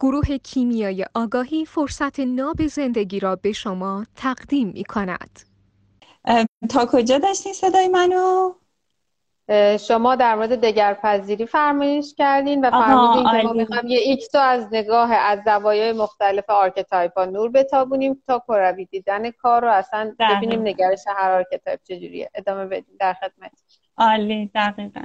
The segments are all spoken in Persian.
گروه کیمیای آگاهی فرصت ناب زندگی را به شما تقدیم می کند. تا کجا داشتین صدای منو؟ شما در مورد دگرپذیری فرمایش کردین و فرمودین که ما می‌خوام یه X رو از نگاه از زوایای مختلف archetype ها نور بتابونیم تا کروی دیدن کار رو. اصلا ببینیم نگرش هر archetype چجوریه. ادامه بدیم در خدمت. عالی دقیقا.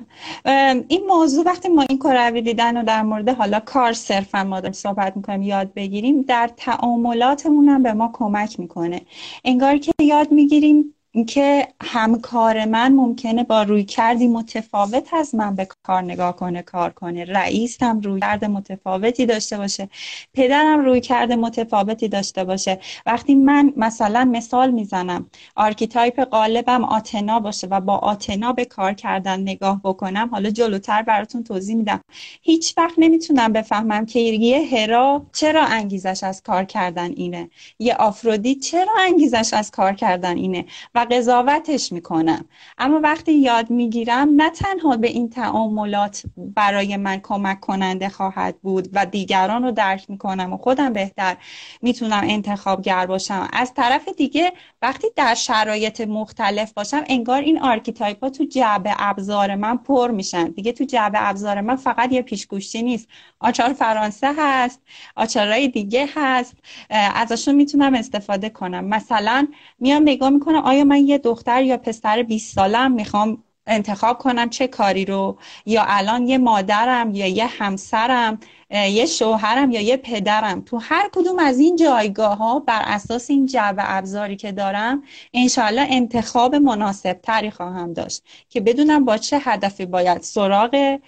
این موضوع وقتی ما این کروی دیدن رو در مورد حالا کار صرفا ما داریم صحبت می‌کنیم یاد بگیریم در تعاملاتمون هم به ما کمک می‌کنه. انگار که یاد می‌گیریم اینکه همکار من ممکنه با رویکردی متفاوت از من به کار نگاه کنه کار کنه. رئیس هم رویکرد متفاوتی داشته باشه. پدرم رویکرد متفاوتی داشته باشه. وقتی من مثلا مثال می‌زنم archetype غالبم آتنا باشه و با آتنا به کار کردن نگاه بکنم حالا جلوتر براتون توضیح میدم. هیچ وقت نمی‌تونم بفهمم که یه هرا چرا انگیزش از کار کردن اینه. یه آفرودیت چرا انگیزش از کار کردن اینه؟ و قضاوتش می‌کنم. اما وقتی یاد می‌گیرم نه تنها به این تعاملات برای من کمک کننده خواهد بود و دیگران رو درک می‌کنم و خودم بهتر می‌تونم انتخابگر باشم. از طرف دیگه وقتی در شرایط مختلف باشم انگار این archetype ها تو جعبه ابزار من پر میشن. دیگه تو جعبه ابزار من فقط یه پیچ‌گوشتی نیست. آچار فرانسه هست آچارهای دیگه هست. ازشون می‌تونم استفاده کنم. مثلا میام نگاه می‌کنم آیا من یه دختر یا پسر 20 سالم می‌خوام انتخاب کنم چه کاری رو. یا الان یه مادرم یا یه همسرم یه شوهرم یا یه پدرم. تو هر کدوم از این جایگاه ها بر اساس این جعبه ابزاری که دارم انشاءالله انتخاب مناسب تری خواهم داشت که بدونم با چه هدفی باید سراغ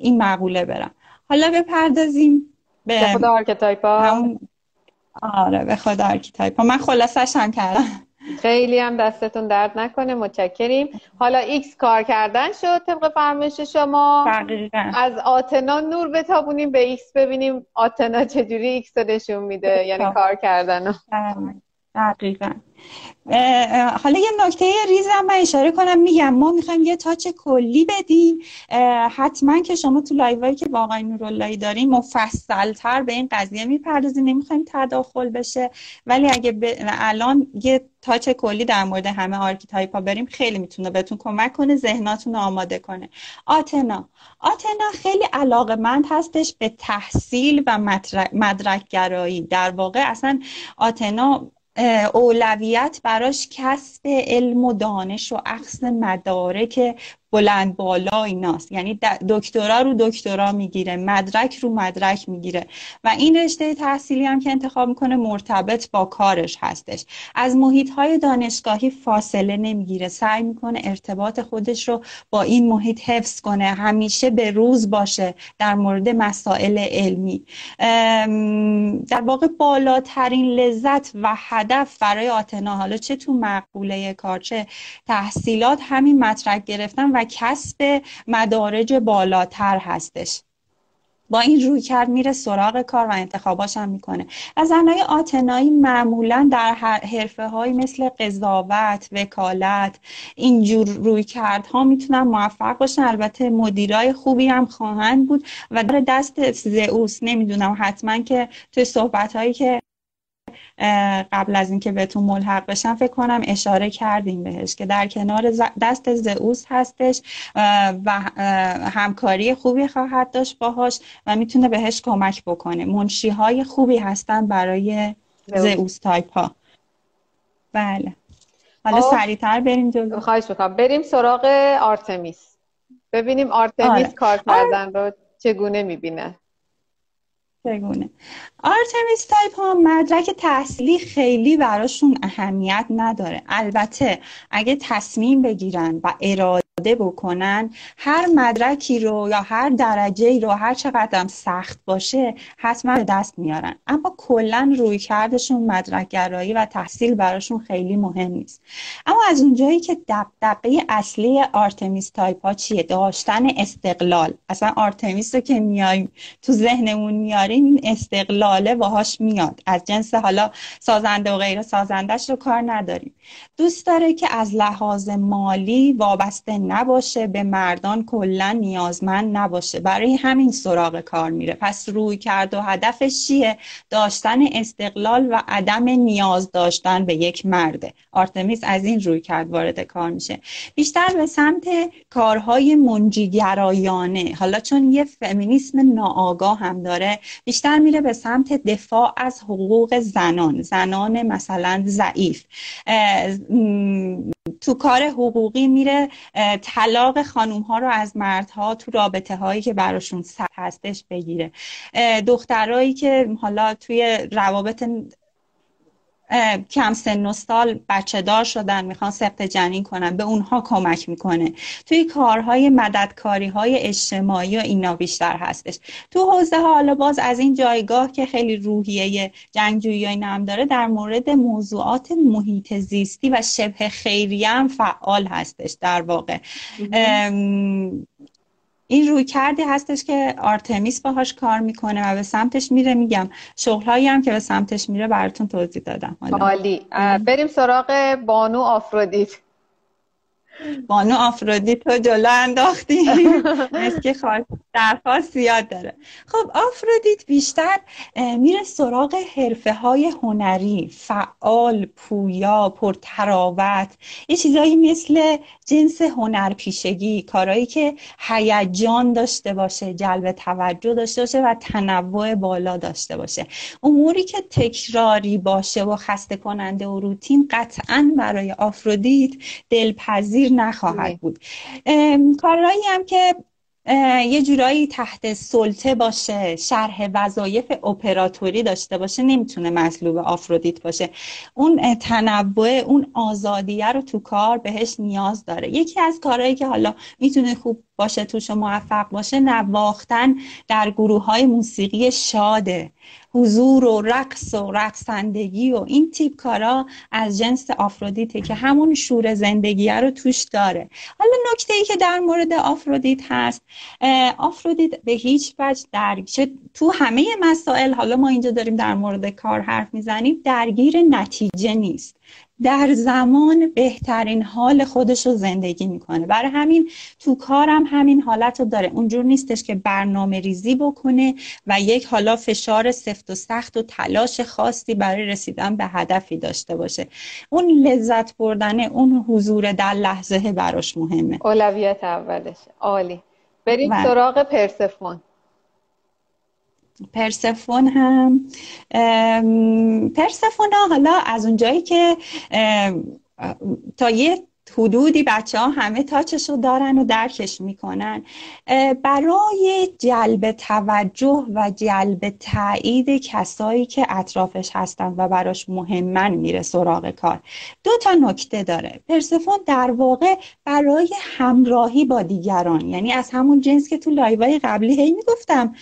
این مقوله برم. حالا بپردازیم به خود archetype ا آره به خود archetype ا من خلاصش هم کردم. خیلی هم دستتون درد نکنه متشکریم. حالا X کار کردن شد طبق فرمایش شما. از آتنا نور بتابونیم به X ببینیم آتنا چجوری X رو نشون میده یعنی کار کردن دقیقا. حالا یه نکته ریزم من اشاره کنم. میگم ما می‌خوایم یه touch کلی بدیم. حتما که شما تو live ایی که با آقای نوراللهی داریم مفصلتر به این قضیه می‌پردازیم. نمی‌خوایم تداخل بشه. ولی اگه الان یه touch کلی در مورد همه archetype ها بریم خیلی می‌تونه بهتون کمک کنه ذهناتون آماده کنه. آتنا. آتنا خیلی علاقمند هستش به تحصیل و مدرک گرایی در واقع اصلا آتنا اولویت براش کسب علم و دانش و اخذ مدارک بلند بالا ایناست. یعنی دکترا رو دکترا می‌گیره مدرک رو مدرک می‌گیره. و این رشته تحصیلی هم که انتخاب می‌کنه مرتبط با کارش هستش. از محیط های دانشگاهی فاصله نمی‌گیره. سعی می‌کنه ارتباط خودش رو با این محیط حفظ کنه. همیشه به روز باشه در مورد مسائل علمی. در واقع بالاترین لذت و هدف برای آتنا حالا چه تو مقوله کار چه تحصیلات همین مطرح گرفتن و کسب مدارج بالاتر هستش. با این روی کرد میره سراغ کار و انتخاباش هم می‌کنه. و زنهای آتنایی معمولا در حرفه های مثل قضاوت وکالت اینجور روی ها می‌تونن موفق باشن. البته مدیرای خوبی هم خواهند بود و در دست زئوس نمی‌دونم حتما که توی صحبت هایی که قبل از اینکه بهتون ملحق بشم فکر کنم اشاره کردیم بهش که در کنار دست زئوس هستش و همکاری خوبی خواهد داشت باهاش و می‌تونه بهش کمک بکنه. منشی های خوبی هستن برای زئوس. تایپ ها بله. حالا خب. سریعتر بریم جلو. خواهش می‌کنم. بریم سراغ آرتمیس. ببینیم آرتمیس آره. کار کردن رو چگونه می‌بینه. چگونه آرتمیس تایپ ها مدرک تحصیلی خیلی براشون اهمیت نداره. البته اگه تصمیم بگیرن و اراده بکنن هر مدرکی رو یا هر درجه رو هر چقدر سخت باشه حتما به دست میارن. اما کلا رویکردشون مدرک گرایی و تحصیل براشون خیلی مهم نیست. اما از اونجایی که دغدغه اصلی آرتمیس تایپ ها چیه؟ داشتن استقلال. اصلا آرتمیس رو که میایم تو ذهنمون میاریم این استقلاله باهاش میاد. از جنس حالا سازنده و غیر سازندش رو کار نداریم. دوست داره که از لحاظ مالی وابسته نباشه به مردان کلا نیازمند نباشه. برای همین سراغ کار میره. پس رویکرد و هدفش چیه؟ داشتن استقلال و عدم نیاز داشتن به یک مرده. آرتمیس از این رویکرد وارد کار میشه. بیشتر به سمت کارهای منجیگرایانه. حالا چون یه فمینیسم ناآگاه هم داره بیشتر میره به سمت دفاع از حقوق زنان. زنان مثلا ضعیف. تو کار حقوقی میره طلاق خانوم ها رو از مردها تو رابطه هایی که براشون هستش بگیره. دخترایی که حالا توی روابط کم سن و سال بچه دار شدن می‌خوان سخت جنین کنن به اونها کمک می‌کنه. توی کارهای مددکاری های اجتماعی و اینا بیشتر هستش. تو حوزه حالا باز از این جایگاه که خیلی روحیه جنگجویی اینا هم داره در مورد موضوعات محیط زیستی و شبه خیریه هم فعال هستش در واقع. این روی کردی هستش که آرتمیس باهاش کار می‌کنه و به سمتش میره. میگم شغلهایی هم که به سمتش میره براتون توضیح دادم. عالی. بریم سراغ بانو آفرودیت. بانو آفرودیت رو جلو انداختی. اسکی درخواست زیاد داره. خب آفرودیت بیشتر میره سراغ حرفه های هنری فعال پویا پرتراوت یه چیزایی مثل جنس هنرپیشگی کارهایی که هیجان داشته باشه جلب توجه داشته باشه و تنوع بالا داشته باشه. اموری که تکراری باشه و خسته کننده و روتین قطعا برای آفرودیت دلپذیر نخواهد بود. کارهایی هم که یه جورایی تحت سلطه باشه شرح وظایف اپراتوری داشته باشه نمی‌تونه مطلوب آفرودیت باشه. اون تنوع اون آزادیه رو تو کار بهش نیاز داره. یکی از کارهایی که حالا می‌تونه خوب باشه توش موفق باشه نواختن در گروه های موسیقی شاده. حضور و رقص و رقصندگی و این تیپ کارا از جنس آفرودیته که همون شور زندگی رو توش داره. حالا نکته ای که در مورد آفرودیت هست آفرودیت به هیچ وجه درگیر تو همه مسائل حالا ما اینجا داریم در مورد کار حرف می‌زنیم درگیر نتیجه نیست. در زمان بهترین حال خودش رو زندگی می‌کنه. برای همین تو کارم همین حالت رو داره. اونجور نیستش که برنامه ریزی بکنه و یک حالا فشار سفت و سخت و تلاش خاصی برای رسیدن به هدفی داشته باشه. اون لذت بردن اون حضور در لحظه براش مهمه. اولویت اولش. عالی. بریم بله. سراغ پرسفون. پرسفون هم. پرسفون حالا از اونجایی که تا یه حدودی بچه ها همه تاچش رو دارن و درکش می‌کنن. برای جلب توجه و جلب تایید کسایی که اطرافش هستن و براش مهمن میره سراغ کار. دو تا نکته داره. پرسفون در واقع برای همراهی با دیگران یعنی از همون جنس که تو لایوهای قبلی هی می‌گفتم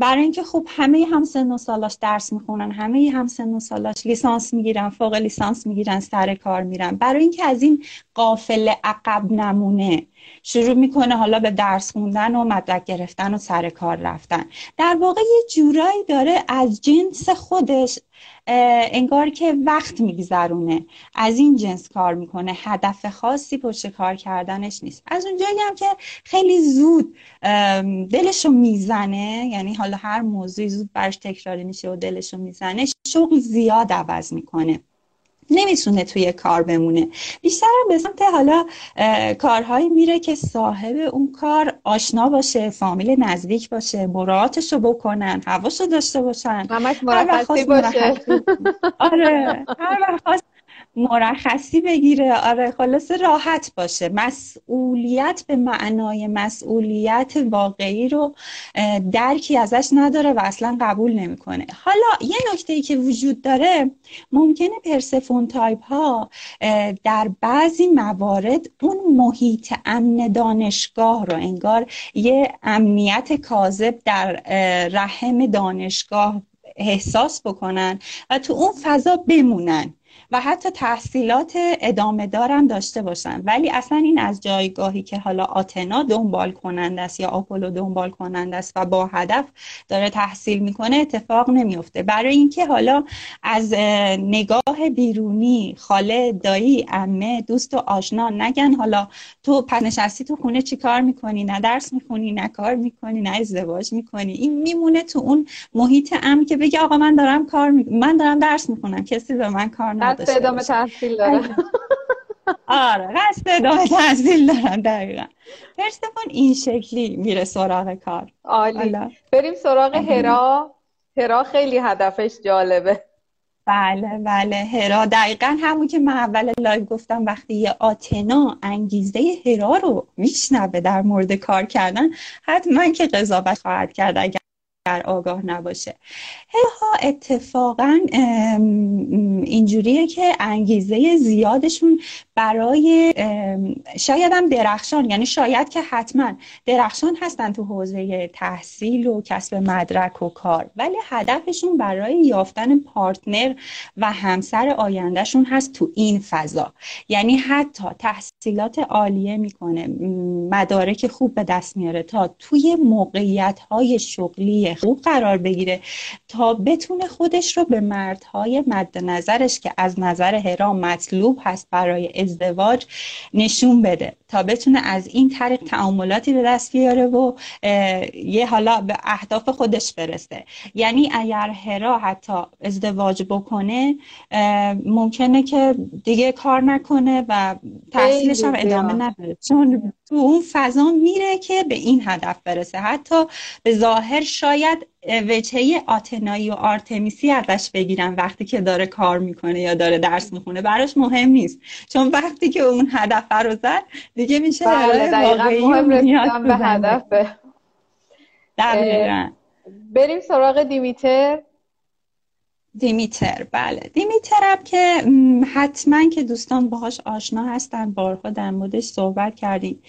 برای اینکه خب همه هم سن و سالاش درس می‌خونن همه هم سن و سالاش لیسانس می‌گیرن فوق لیسانس می‌گیرن سر کار میرن. برای اینکه از این قافل عقب نمونه. شروع می‌کنه حالا به درس خوندن و مدرک گرفتن و سر کار رفتن. در واقع یه جورایی داره از جنس خودش انگار که وقت میگذرونه. از این جنس کار می‌کنه. هدف خاصی پشت کار کردنش نیست. از اونجایی هم که خیلی زود دلشو می‌زنه یعنی حالا هر موضوعی زود برش تکراری میشه و دلشو می‌زنه شغل زیاد عوض می‌کنه. نمی‌تونه توی کار بمونه. بیشتر به سمت حالا کارهایی میره که صاحب اون کار آشنا باشه فامیل نزدیک باشه مراعاتش رو بکنن حواسو داشته باشن. همش مرخصی باشه. آره. هر وقت مرخصی بگیره. آره خلاصه راحت باشه. مسئولیت به معنای مسئولیت واقعی رو درکی ازش نداره و اصلا قبول نمی‌کنه. حالا یه نکته ای که وجود داره ممکنه پرسفون تایپ ها در بعضی موارد اون محیط امن دانشگاه رو انگار یه امنیت کاذب در رحم دانشگاه احساس بکنن و تو اون فضا بمونن. و حتی تحصیلات ادامه دارم داشته باشن ولی اصلا این از جایگاهی که حالا آتنا دنبال کننده است یا آپولو دنبال کننده است و با هدف داره تحصیل می‌کنه اتفاق نمیفته برای اینکه حالا از نگاه بیرونی خاله دایی امه دوست و آشنا نگن. حالا تو پس نشستی تو خونه چی کار می‌کنی؟ نه درس می‌خونی نه کار می‌کنی نه ازدواج می‌کنی. این میمونه تو اون محیط امن که بگه آقا من دارم کار می... من دارم درس می‌خونم کسی به من کار نداشته ادامه تحصیل داره آره قصد ادامه تحصیل دارم دقیقا. پرسفون این شکلی میره سراغ کار. عالی. بریم سراغ هرا. هرا خیلی هدفش جالبه. بله بله. هرا. دقیقا همون که من اول لایو گفتم وقتی یه آتنا انگیزه هرا رو میشنوه در مورد کار کردن حتما که قضاوت خواهد کرد. اگر آگاه نباشه. ها اتفاقا اینجوریه که انگیزه زیادشون برای شاید هم درخشان یعنی شاید که حتما درخشان هستن تو حوزه تحصیل و کسب مدرک و کار ولی هدفشون برای یافتن پارتنر و همسر آیندهشون هست تو این فضا. یعنی حتی تحصیلات عالیه می‌کنه مدارک خوب به دست میاره تا توی موقعیت های شغلی خوب قرار بگیره تا بتونه خودش رو به مردهای مد نظرش که از نظر هرا مطلوب هست برای ازدواج نشون بده تا بتونه از این طریق تعاملاتی به دست بیاره و یه حالا به اهداف خودش برسه. یعنی اگر هرا حتی ازدواج بکنه ممکنه که دیگه کار نکنه و تحصیلش هم ادامه نده چون تو اون فضا میره که به این هدف برسه. حتی به ظاهر شاید وجهه آتنایی و آرتمیسی ازش بگیرن وقتی که داره کار می‌کنه یا داره درس می‌خونه. براش مهم نیست. چون وقتی که اون هدف رو زد دیگه میشه بله مهم به هدفه بریم سراغ دیمیتر. دیمیتر بله. دیمیتر که حتما که دوستان باهاش آشنا هستن بارها در موردش صحبت کردیم.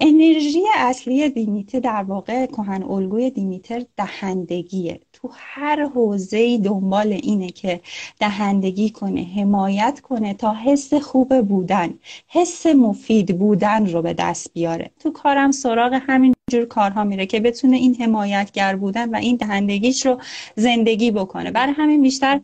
انرژی اصلی دیمیتر در واقع کهن الگوی دیمیتر دهندگیه. تو هر حوزه دنبال اینه که دهندگی کنه حمایت کنه تا حس خوب بودن حس مفید بودن رو به دست بیاره. تو کارم سراغ همین جور کارها میره که بتونه این حمایتگر بودن و این دهندگیش رو زندگی بکنه. برای همین بیشتر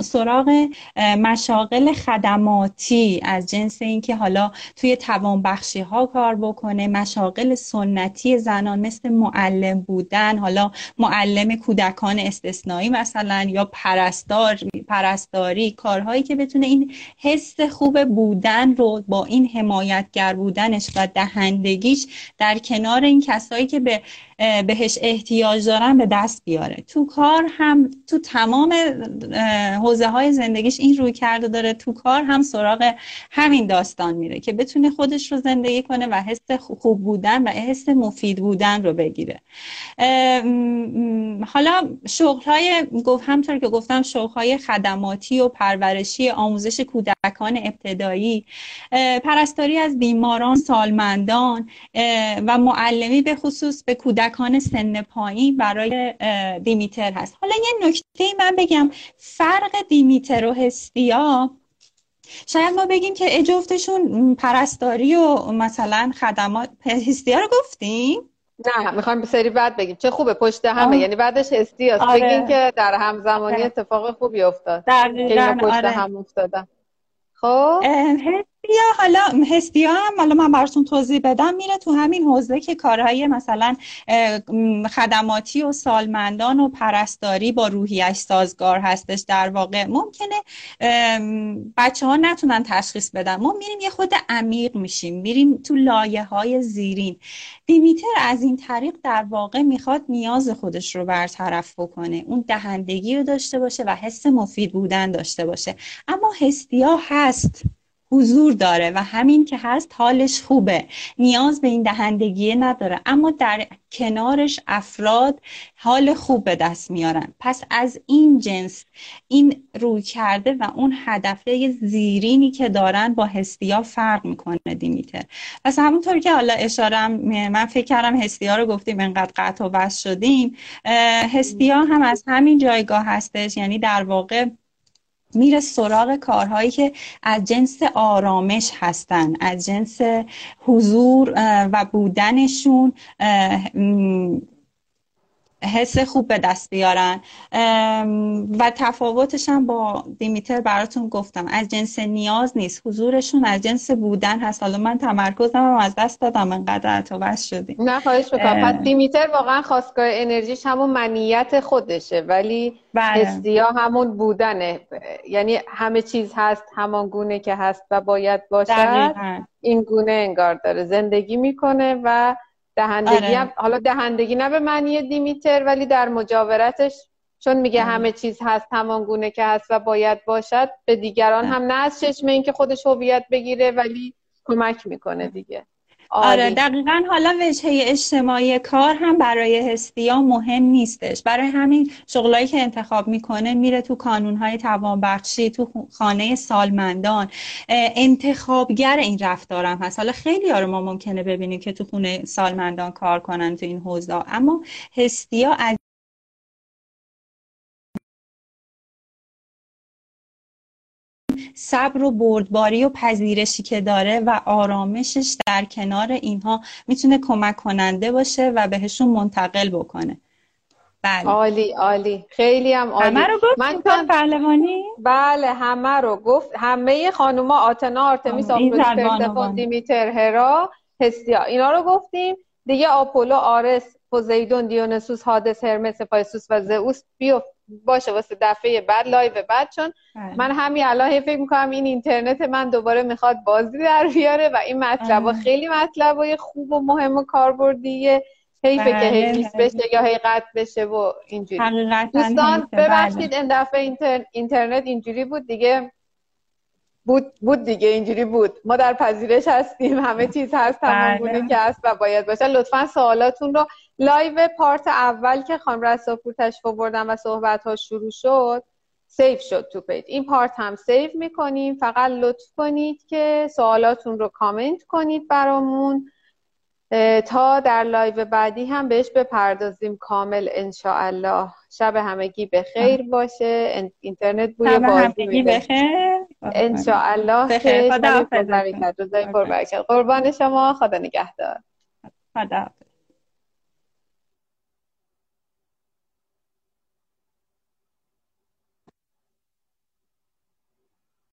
سراغ مشاغل خدماتی از جنس اینکه حالا توی توانبخشی ها کار بکنه مشاغل سنتی زنان مثل معلم بودن حالا معلم کودکان استثنایی مثلا یا پرستار پرستاری کارهایی که بتونه این حس خوب بودن رو با این حمایتگر بودنش و دهندگیش در کنار این کسایی که به بهش احتیاج دارن به دست بیاره. تو کار هم تو تمام حوزه های زندگیش این روی کرده داره. تو کار هم سراغ همین داستان میره که بتونه خودش رو زندگی کنه و حس خوب بودن و حس مفید بودن رو بگیره. حالا شغل های همطور که گفتم شغل های خدماتی و پرورشی آموزش کودکان ابتدایی پرستاری از بیماران سالمندان و معلمی به خصوص به کودک کودکان سن پایین برای دیمیتر هست. حالا یه نکته من بگم فرق دیمیتر و هستیا شاید ما بگیم که جفتشون پرستاری و مثلا خدمات هستیا رو گفتیم؟ نه می‌خوایم سری بعد بگیم. چه خوبه پشت همه یعنی بعدش هستی هست آره. بگیم که در همزمانی آره. اتفاق خوبی افتاد. در پشت آره. هم افتادن. خب؟ یا حالا هستیا هم حالا من براتون توضیح بدم. میره تو همین حوزه که کارهای مثلا خدماتی و سالمندان و پرستاری با روحیش سازگار هستش. در واقع ممکنه بچه ها نتونن تشخیص بدن. ما میریم یه خود عمیق میشیم. میریم تو لایه های زیرین. دیمیتر از این طریق در واقع می‌خواد نیاز خودش رو برطرف بکنه. اون دهندگی رو داشته باشه و حس مفید بودن داشته باشه. اما هستیا هست. حضور داره و همین که هست حالش خوبه. نیاز به این دهندگیه نداره. اما در کنارش افراد حال خوب به دست میارن. پس از این جنس این روی کرده و اون هدفه زیرینی که دارن با هستیا فرق می‌کنه دیمیتر. پس همونطور که حالا اشارم من فکر کردم هستیا رو گفتیم انقدر قطع و بس شدیم. هستیا هم از همین جایگاه هستش. یعنی در واقع میره سراغ کارهایی که از جنس آرامش هستن از جنس حضور و بودنشون حس خوب به دست بیارن. و تفاوتش هم با دیمیتر براتون گفتم. از جنس نیاز نیست. حضورشون از جنس بودن هست. حالا من تمرکزم هم از دست دادم. انقدر تو بس شدیم. نه خواهش می‌کنم. پس دیمیتر واقعا خواستگاه انرژیش همون منیت خودشه. ولی بله. همون بودنه. یعنی همه چیز هست. همان گونه که هست و باید باشد این گونه انگار داره. زندگی می‌کنه و دهندگی آره. هم حالا دهندگی نه به معنی دیمیتر ولی در مجاورتش چون میگه آره. همه چیز هست همان گونه که هست و باید باشد به دیگران هم نه از چشم اینکه خودش هویت بگیره ولی کمک می‌کنه دیگه آره دقیقا. حالا وجهه اجتماعی کار هم برای هستیا مهم نیستش. برای همین شغلایی که انتخاب می‌کنه میره تو کانونهای توانبخشی تو خانه سالمندان. انتخابگر این رفتارم هست. حالا خیلی رو ما ممکنه ببینیم که تو خونه سالمندان کار کنن تو این حوزه. اما هستیا از صبر و بردباری و پذیرشی که داره و آرامشش در کنار اینها می‌تونه کمک کننده باشه و بهشون منتقل بکنه. بله. عالی عالی. خیلی هم عالی. همه رو گفت خانم پهلوانی؟ بله همه رو گفت. همه خانوما آتنا آرتمیس آفرودیت دیمیتر هرا هستیا. اینا رو گفتیم. دیگه آپولو آرس پوزیدون دیونیسوس هادس هرمس هفایستوس و زئوس بیو باشه واسه دفعه بعد live بعد چون بله. من همین الان فکر می‌کنم این اینترنت من دوباره می‌خواد بازی در بیاره و این مطلب خیلی مطلب خوب و مهم و کاربردیه. حیفه که بله، هی بله. بشه یا هی قطع بشه و اینجوری. دوستان ببخشید این دفعه اینترنت اینجوری بود دیگه. بود بود دیگه اینجوری بود. ما در پذیرش هستیم همه چیز هست تمام که هست و باید باشه. لطفا سوالاتون رو live part اول که خانم رساپور تشریف بردن و صحبت ها شروع شد save شد تو page. این part هم save می‌کنیم. فقط لطف کنید که سوالاتون رو کامنت کنید برامون. تا در live بعدی هم بهش بپردازیم کامل انشاءالله. شب همگی به خیر باشه. اینترنت بوی بازی بخیر انشاءالله خیر. قربان شما. خدا نگهدار. خدا